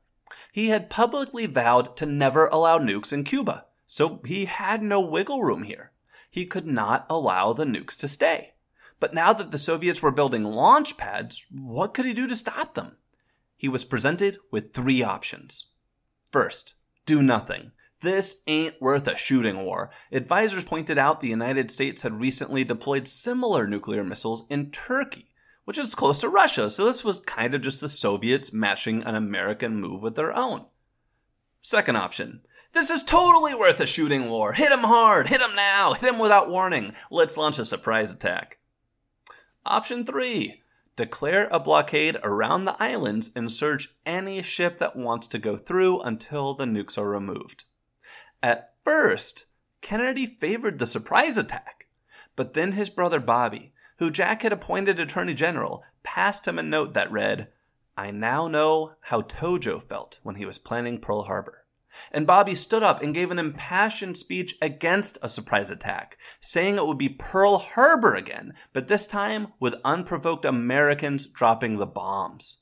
He had publicly vowed to never allow nukes in Cuba, so he had no wiggle room here he could not allow the nukes to stay. But now that the Soviets were building launch pads, what could he do to stop them? He was presented with three options. First, do nothing. This ain't worth a shooting war. Advisors pointed out the United States had recently deployed similar nuclear missiles in Turkey, which is close to Russia, so this was kind of just the Soviets matching an American move with their own. Second option. This is totally worth a shooting war. Hit him hard. Hit him now. Hit him without warning. Let's launch a surprise attack. Option 3. Declare a blockade around the islands and search any ship that wants to go through until the nukes are removed. At first, Kennedy favored the surprise attack, but then his brother Bobby, who Jack had appointed Attorney General, passed him a note that read, I now know how Tojo felt when he was planning Pearl Harbor. And Bobby stood up and gave an impassioned speech against a surprise attack, saying it would be Pearl Harbor again, but this time with unprovoked Americans dropping the bombs.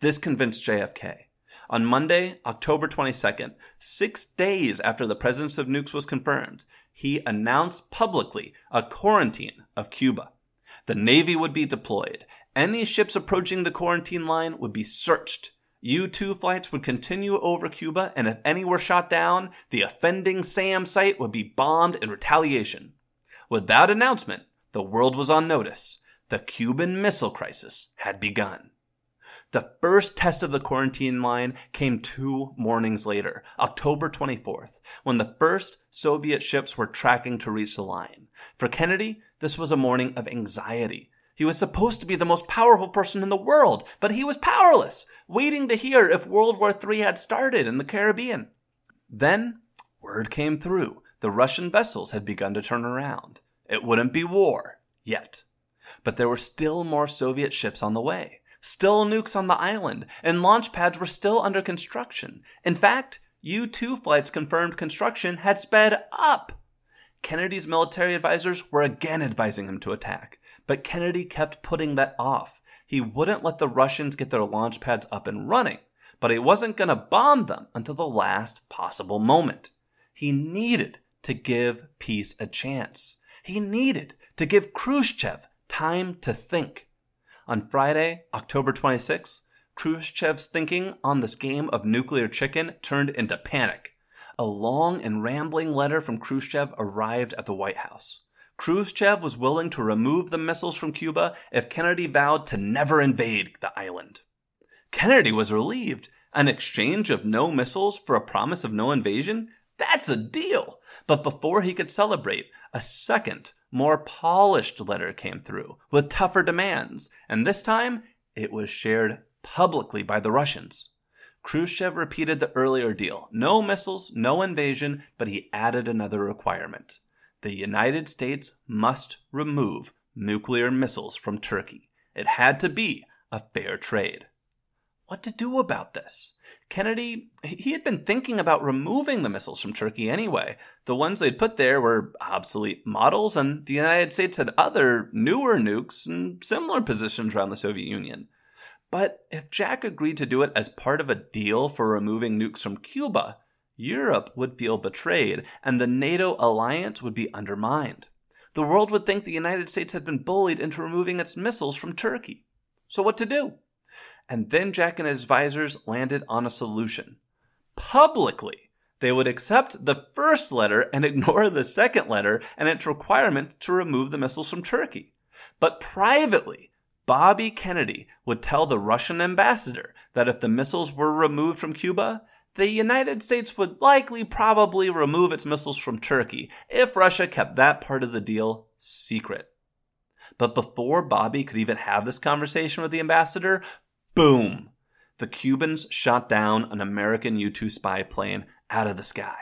This convinced JFK. On Monday, October 22nd, six days after the presence of nukes was confirmed, he announced publicly a quarantine of Cuba. The Navy would be deployed, any ships approaching the quarantine line would be searched. U 2 flights would continue over Cuba, and if any were shot down, the offending SAM site would be bombed in retaliation. With that announcement, the world was on notice. The Cuban Missile Crisis had begun. The first test of the quarantine line came two mornings later, October 24th, when the first Soviet ships were tracking to reach the line. For Kennedy, this was a morning of anxiety. He was supposed to be the most powerful person in the world, but he was powerless, waiting to hear if World War III had started in the Caribbean. Then, word came through. The Russian vessels had begun to turn around. It wouldn't be war, yet. But there were still more Soviet ships on the way, still nukes on the island, and launch pads were still under construction. In fact, U 2 flights confirmed construction had sped up. Kennedy's military advisors were again advising him to attack. But Kennedy kept putting that off. He wouldn't let the Russians get their launch pads up and running, but he wasn't going to bomb them until the last possible moment. He needed to give peace a chance. He needed to give Khrushchev time to think. On Friday, October 26, Khrushchev's thinking on this game of nuclear chicken turned into panic. A long and rambling letter from Khrushchev arrived at the White House. Khrushchev was willing to remove the missiles from Cuba if Kennedy vowed to never invade the island. Kennedy was relieved. An exchange of no missiles for a promise of no invasion? That's a deal! But before he could celebrate, a second, more polished letter came through with tougher demands, and this time it was shared publicly by the Russians. Khrushchev repeated the earlier deal no missiles, no invasion, but he added another requirement the United States must remove nuclear missiles from Turkey. It had to be a fair trade. What to do about this? Kennedy, he had been thinking about removing the missiles from Turkey anyway. The ones they'd put there were obsolete models, and the United States had other newer nukes in similar positions around the Soviet Union. But if Jack agreed to do it as part of a deal for removing nukes from Cuba, Europe would feel betrayed, and the NATO alliance would be undermined. The world would think the United States had been bullied into removing its missiles from Turkey. So, what to do? And then Jack and his advisors landed on a solution. Publicly, they would accept the first letter and ignore the second letter and its requirement to remove the missiles from Turkey. But privately, Bobby Kennedy would tell the Russian ambassador that if the missiles were removed from Cuba, the United States would likely probably remove its missiles from Turkey if Russia kept that part of the deal secret. But before Bobby could even have this conversation with the ambassador, boom! The Cubans shot down an American U 2 spy plane out of the sky.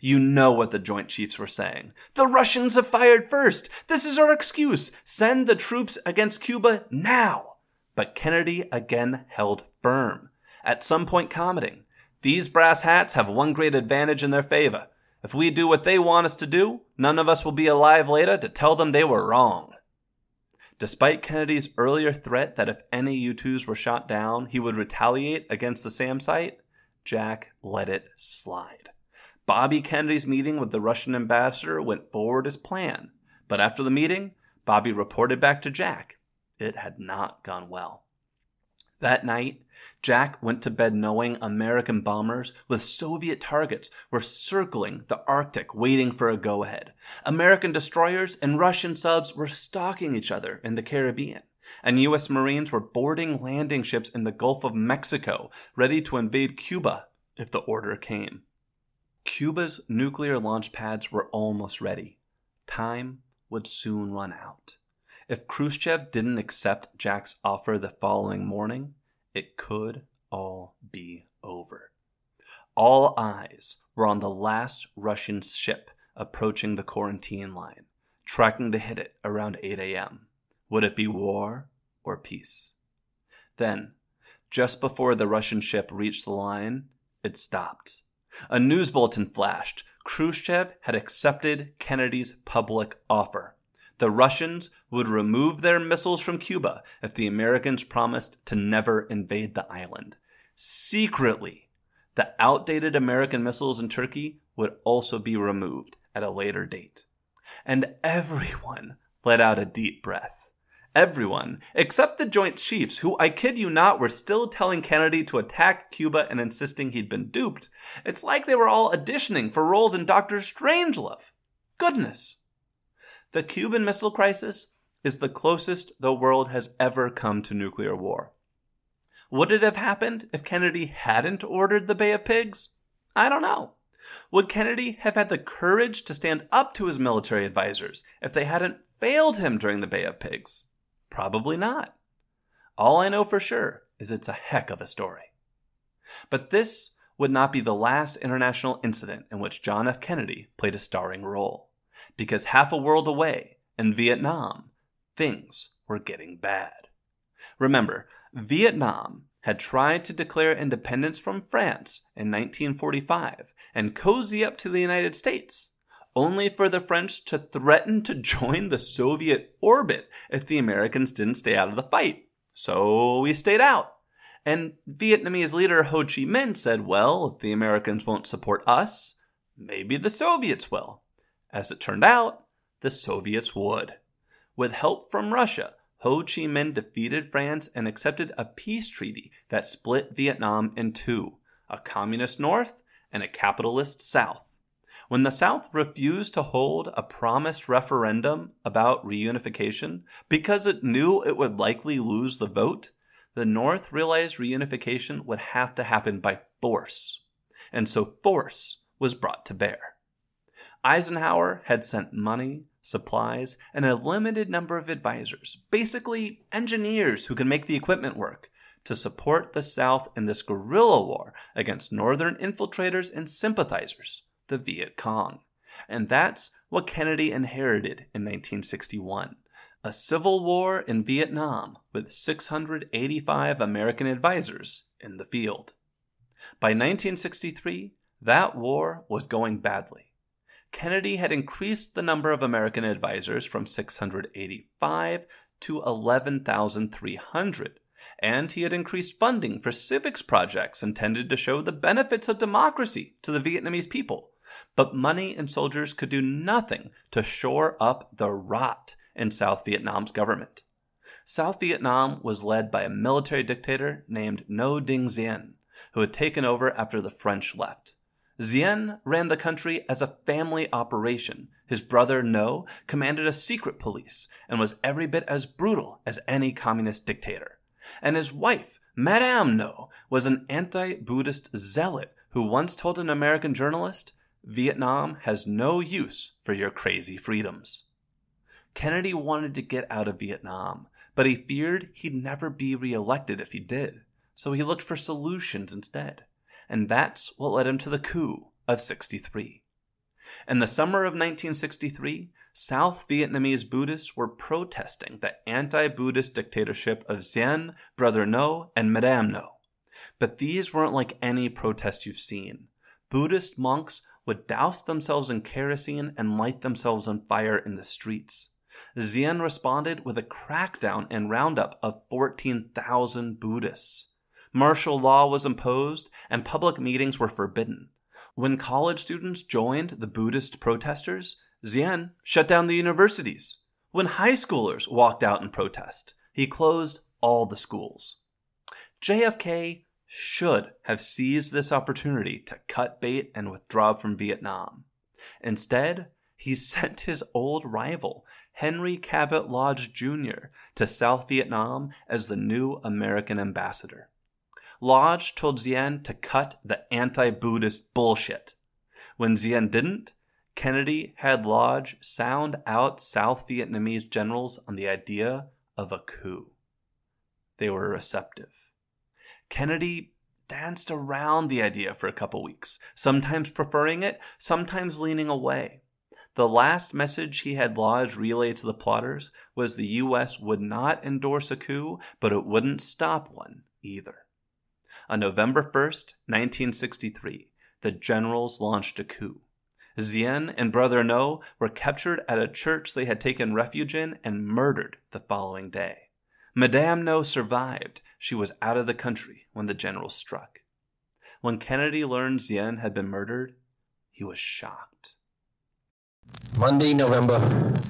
You know what the Joint Chiefs were saying. The Russians have fired first. This is our excuse. Send the troops against Cuba now. But Kennedy again held firm, at some point commenting, these brass hats have one great advantage in their favor. If we do what they want us to do, none of us will be alive later to tell them they were wrong. Despite Kennedy's earlier threat that if any U 2s were shot down, he would retaliate against the SAM site, Jack let it slide. Bobby Kennedy's meeting with the Russian ambassador went forward as planned, but after the meeting, Bobby reported back to Jack. It had not gone well. That night, Jack went to bed knowing American bombers with Soviet targets were circling the Arctic waiting for a go ahead. American destroyers and Russian subs were stalking each other in the Caribbean. And U.S. Marines were boarding landing ships in the Gulf of Mexico, ready to invade Cuba if the order came. Cuba's nuclear launch pads were almost ready. Time would soon run out. If Khrushchev didn't accept Jack's offer the following morning, it could all be over. All eyes were on the last Russian ship approaching the quarantine line, tracking to hit it around 8 a.m. Would it be war or peace? Then, just before the Russian ship reached the line, it stopped. A news bulletin flashed. Khrushchev had accepted Kennedy's public offer. The Russians would remove their missiles from Cuba if the Americans promised to never invade the island. Secretly, the outdated American missiles in Turkey would also be removed at a later date. And everyone let out a deep breath. Everyone, except the Joint Chiefs, who I kid you not were still telling Kennedy to attack Cuba and insisting he'd been duped. It's like they were all auditioning for roles in Doctor Strangelove. Goodness. The Cuban Missile Crisis is the closest the world has ever come to nuclear war. Would it have happened if Kennedy hadn't ordered the Bay of Pigs? I don't know. Would Kennedy have had the courage to stand up to his military advisors if they hadn't failed him during the Bay of Pigs? Probably not. All I know for sure is it's a heck of a story. But this would not be the last international incident in which John F. Kennedy played a starring role, because half a world away, in Vietnam, things were getting bad. Remember, Vietnam had tried to declare independence from France in 1945 and cozy up to the United States only for the French to threaten to join the Soviet orbit if the Americans didn't stay out of the fight. So we stayed out. And Vietnamese leader Ho Chi Minh said, well, if the Americans won't support us, maybe the Soviets will. As it turned out, the Soviets would. With help from Russia, Ho Chi Minh defeated France and accepted a peace treaty that split Vietnam in two a communist North and a capitalist South. When the South refused to hold a promised referendum about reunification because it knew it would likely lose the vote, the North realized reunification would have to happen by force. And so force was brought to bear. Eisenhower had sent money, supplies, and a limited number of advisors, basically engineers who can make the equipment work, to support the South in this guerrilla war against Northern infiltrators and sympathizers the Viet Cong. And that's what Kennedy inherited in 1961 a civil war in Vietnam with 685 American advisors in the field. By 1963, that war was going badly. Kennedy had increased the number of American advisors from 685 to 11,300, and he had increased funding for civics projects intended to show the benefits of democracy to the Vietnamese people. But money and soldiers could do nothing to shore up the rot in South Vietnam's government. South Vietnam was led by a military dictator named Ngo Dinh Diem, who had taken over after the French left. Diem ran the country as a family operation. His brother Nhu commanded a secret police and was every bit as brutal as any communist dictator. And his wife, Madame Nhu, was an anti Buddhist zealot who once told an American journalist, Vietnam has no use for your crazy freedoms. Kennedy wanted to get out of Vietnam, but he feared he'd never be reelected if he did, so he looked for solutions instead. And that's what led him to the coup of 63. In the summer of 1963, South Vietnamese Buddhists were protesting the anti Buddhist dictatorship of Diem, Brother Nhu, and Madame Nhu. But these weren't like any protests you've seen. Buddhist monks would douse themselves in kerosene and light themselves on fire in the streets. Diem responded with a crackdown and roundup of 14,000 Buddhists. Martial law was imposed and public meetings were forbidden. When college students joined the Buddhist protesters, Diem shut down the universities. When high schoolers walked out in protest, he closed all the schools. JFK should have seized this opportunity to cut bait and withdraw from Vietnam. Instead, he sent his old rival, Henry Cabot Lodge Jr., to South Vietnam as the new American ambassador. Lodge told Diem to cut the anti Buddhist bullshit. When Diem didn't, Kennedy had Lodge sound out South Vietnamese generals on the idea of a coup. They were receptive. Kennedy danced around the idea for a couple weeks, sometimes preferring it, sometimes leaning away. The last message he had Lodge relay to the plotters was the U.S. would not endorse a coup, but it wouldn't stop one either. On November 1st, 1963, the generals launched a coup. Diem and Brother Nhu were captured at a church they had taken refuge in and murdered the following day. Madame Nhu survived. She was out of the country when the generals struck. When Kennedy learned Diem had been murdered, he was shocked. Monday, November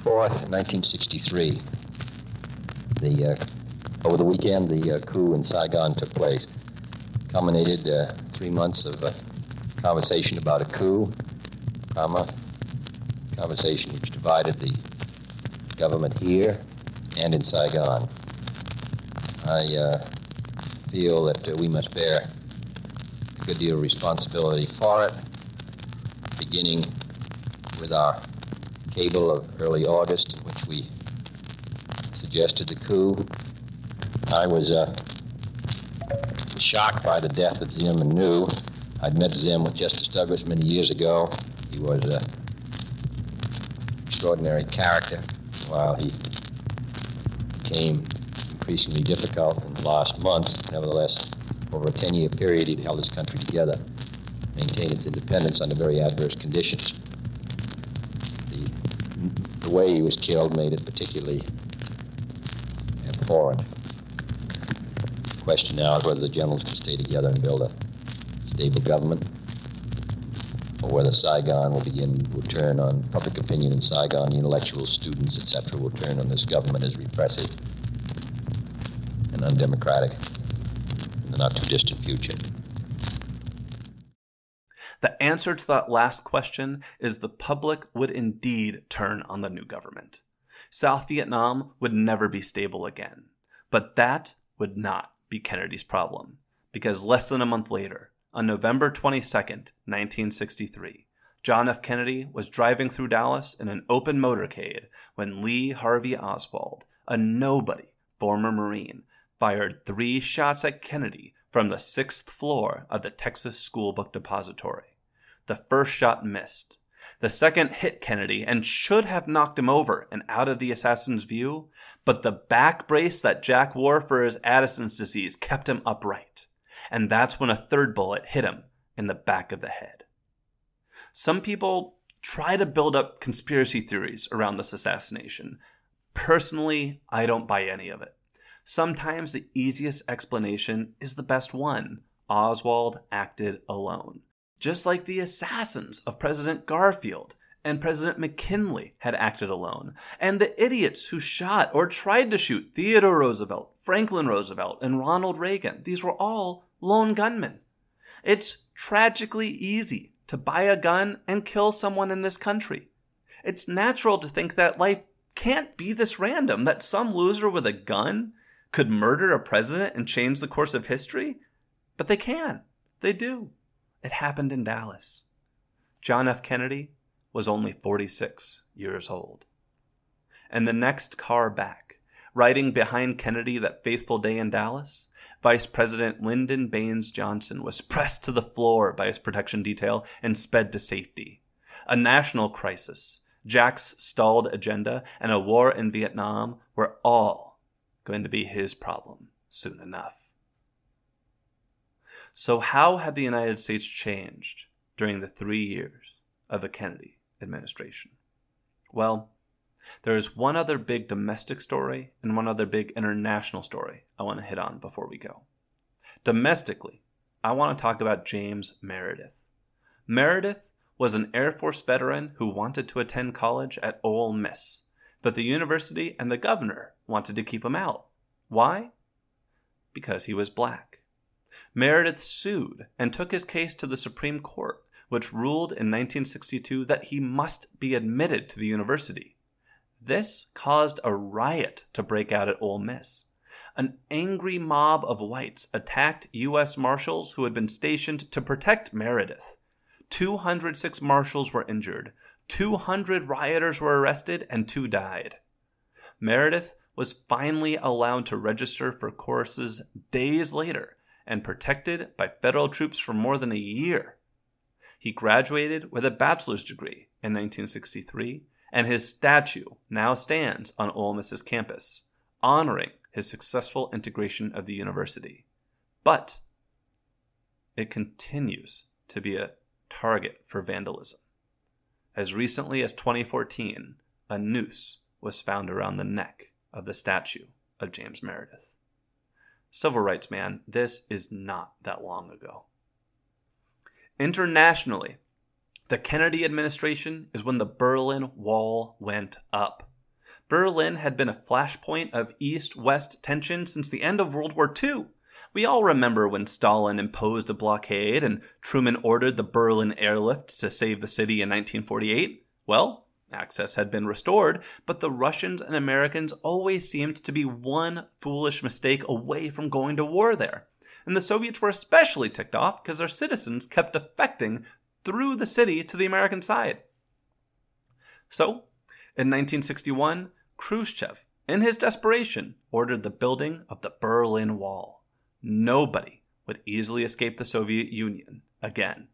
4th, 1963. The, uh, over the weekend, the uh, coup in Saigon took place. Culminated uh, three months of uh, conversation about a coup, comma, conversation which divided the government here and in Saigon. I uh, feel that uh, we must bear a good deal of responsibility for it, beginning with our cable of early August in which we suggested the coup. I was uh, shocked by the death of Diem and Nhu. I'd met Diem with Justice Douglas many years ago. He was an extraordinary character while he became increasingly difficult in the last months. Nevertheless, over a 10 year period, he'd held his country together, maintained its independence under very adverse conditions the way he was killed made it particularly abhorrent. Question now is whether the generals can stay together and build a stable government, or whether Saigon will begin will turn on public opinion in Saigon, the intellectuals, students, etc., will turn on this government as repressive and undemocratic in the not too distant future. The answer to that last question is the public would indeed turn on the new government. South Vietnam would never be stable again. But that would not be Kennedy's problem, because less than a month later, on November 22, 1963, John F. Kennedy was driving through Dallas in an open motorcade when Lee Harvey Oswald, a nobody former Marine, fired three shots at Kennedy from the sixth floor of the Texas School Book Depository. The first shot missed. The second hit Kennedy and should have knocked him over and out of the assassin's view, but the back brace that Jack wore for his Addison's disease kept him upright. And that's when a third bullet hit him in the back of the head. Some people try to build up conspiracy theories around this assassination. Personally, I don't buy any of it. Sometimes the easiest explanation is the best one. Oswald acted alone just like the assassins of President Garfield and President McKinley had acted alone, and the idiots who shot or tried to shoot Theodore Roosevelt, Franklin Roosevelt, and Ronald Reagan. These were all lone gunmen. It's tragically easy to buy a gun and kill someone in this country. It's natural to think that life can't be this random, that some loser with a gun could murder a president and change the course of history. But they can. They do. It happened in Dallas. John F. Kennedy was only 46 years old. And the next car back, riding behind Kennedy that faithful day in Dallas, Vice President Lyndon Baines Johnson was pressed to the floor by his protection detail and sped to safety. A national crisis, Jack's stalled agenda, and a war in Vietnam were all going to be his problem soon enough. So, how had the United States changed during the three years of the Kennedy administration? Well, there is one other big domestic story and one other big international story I want to hit on before we go. Domestically, I want to talk about James Meredith. Meredith was an Air Force veteran who wanted to attend college at Ole Miss, but the university and the governor wanted to keep him out. Why? Because he was black. Meredith sued and took his case to the Supreme Court, which ruled in 1962 that he must be admitted to the university. This caused a riot to break out at Ole Miss. an angry mob of whites attacked U.S. Marshals who had been stationed to protect Meredith. 206 marshals were injured, 200 rioters were arrested, and two died. Meredith was finally allowed to register for courses days later and protected by federal troops for more than a year. He graduated with a bachelor's degree in 1963, and his statue now stands on Ole Miss's campus, honoring his successful integration of the university. But it continues to be a target for vandalism. As recently as 2014, a noose was found around the neck of the statue of James Meredith. Civil rights man, this is not that long ago. Internationally, the Kennedy administration is when the Berlin Wall went up. Berlin had been a flashpoint of east west tension since the end of World War II. We all remember when Stalin imposed a blockade and Truman ordered the Berlin airlift to save the city in 1948. Well, access had been restored, but the Russians and Americans always seemed to be one foolish mistake away from going to war there. And the Soviets were especially ticked off because their citizens kept defecting through the city to the American side. So, in 1961, Khrushchev, in his desperation, ordered the building of the Berlin Wall. Nobody would easily escape the Soviet Union again.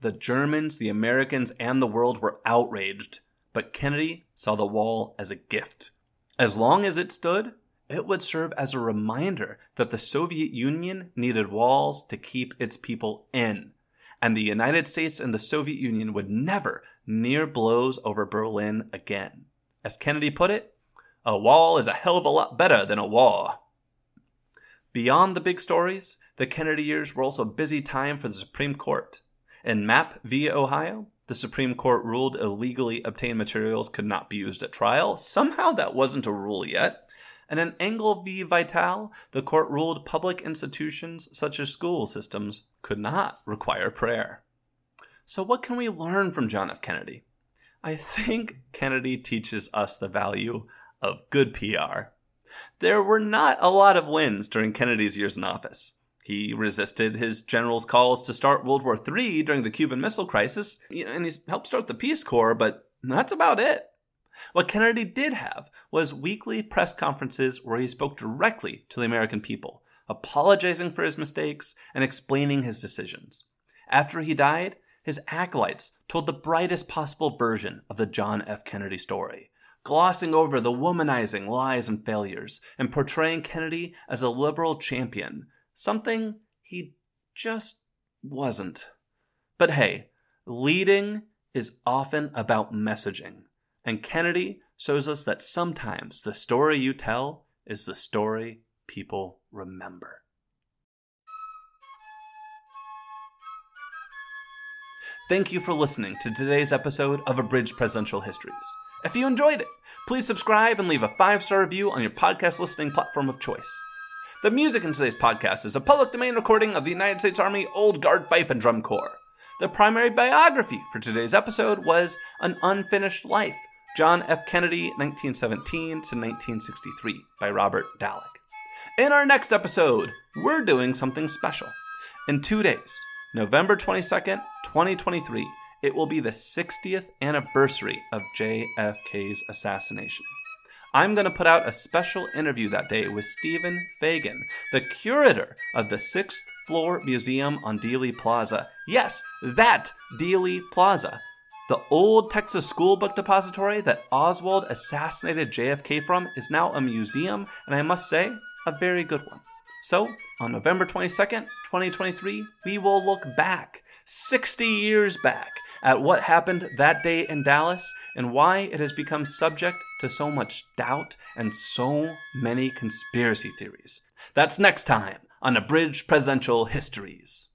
The Germans, the Americans, and the world were outraged, but Kennedy saw the wall as a gift. As long as it stood, it would serve as a reminder that the Soviet Union needed walls to keep its people in, and the United States and the Soviet Union would never near blows over Berlin again. As Kennedy put it, a wall is a hell of a lot better than a war. Beyond the big stories, the Kennedy years were also a busy time for the Supreme Court. In Mapp v. Ohio, the Supreme Court ruled illegally obtained materials could not be used at trial. Somehow that wasn't a rule yet. And in Engel v. Vitale, the court ruled public institutions such as school systems could not require prayer. So, what can we learn from John F. Kennedy? I think Kennedy teaches us the value of good PR. There were not a lot of wins during Kennedy's years in office. He resisted his general's calls to start World War III during the Cuban Missile Crisis, and he helped start the Peace Corps, but that's about it. What Kennedy did have was weekly press conferences where he spoke directly to the American people, apologizing for his mistakes and explaining his decisions. After he died, his acolytes told the brightest possible version of the John F. Kennedy story, glossing over the womanizing lies and failures, and portraying Kennedy as a liberal champion, something he just wasn't. But hey, leading is often about messaging, and Kennedy shows us that sometimes the story you tell is the story people remember. Thank you for listening to today's episode of Abridged Presidential Histories. If you enjoyed it, please subscribe and leave a five star review on your podcast listening platform of choice. The music in today's podcast is a public domain recording of the United States Army Old Guard Fife and Drum Corps. The primary biography for today's episode was An Unfinished Life John F. Kennedy, 1917 to 1963, by Robert Dallek. In our next episode, we're doing something special. In two days, November 22nd, 2023, it will be the 60th anniversary of JFK's assassination. I'm going to put out a special interview that day with Stephen Fagin, the curator of the sixth floor museum on Dealey Plaza. Yes, that Dealey Plaza. The old Texas School Book Depository that Oswald assassinated JFK from is now a museum, and I must say, a very good one. So, on November 22nd, 2023, we will look back, 60 years back, at what happened that day in Dallas and why it has become subject to so much doubt and so many conspiracy theories. That's next time on Abridged Presidential Histories.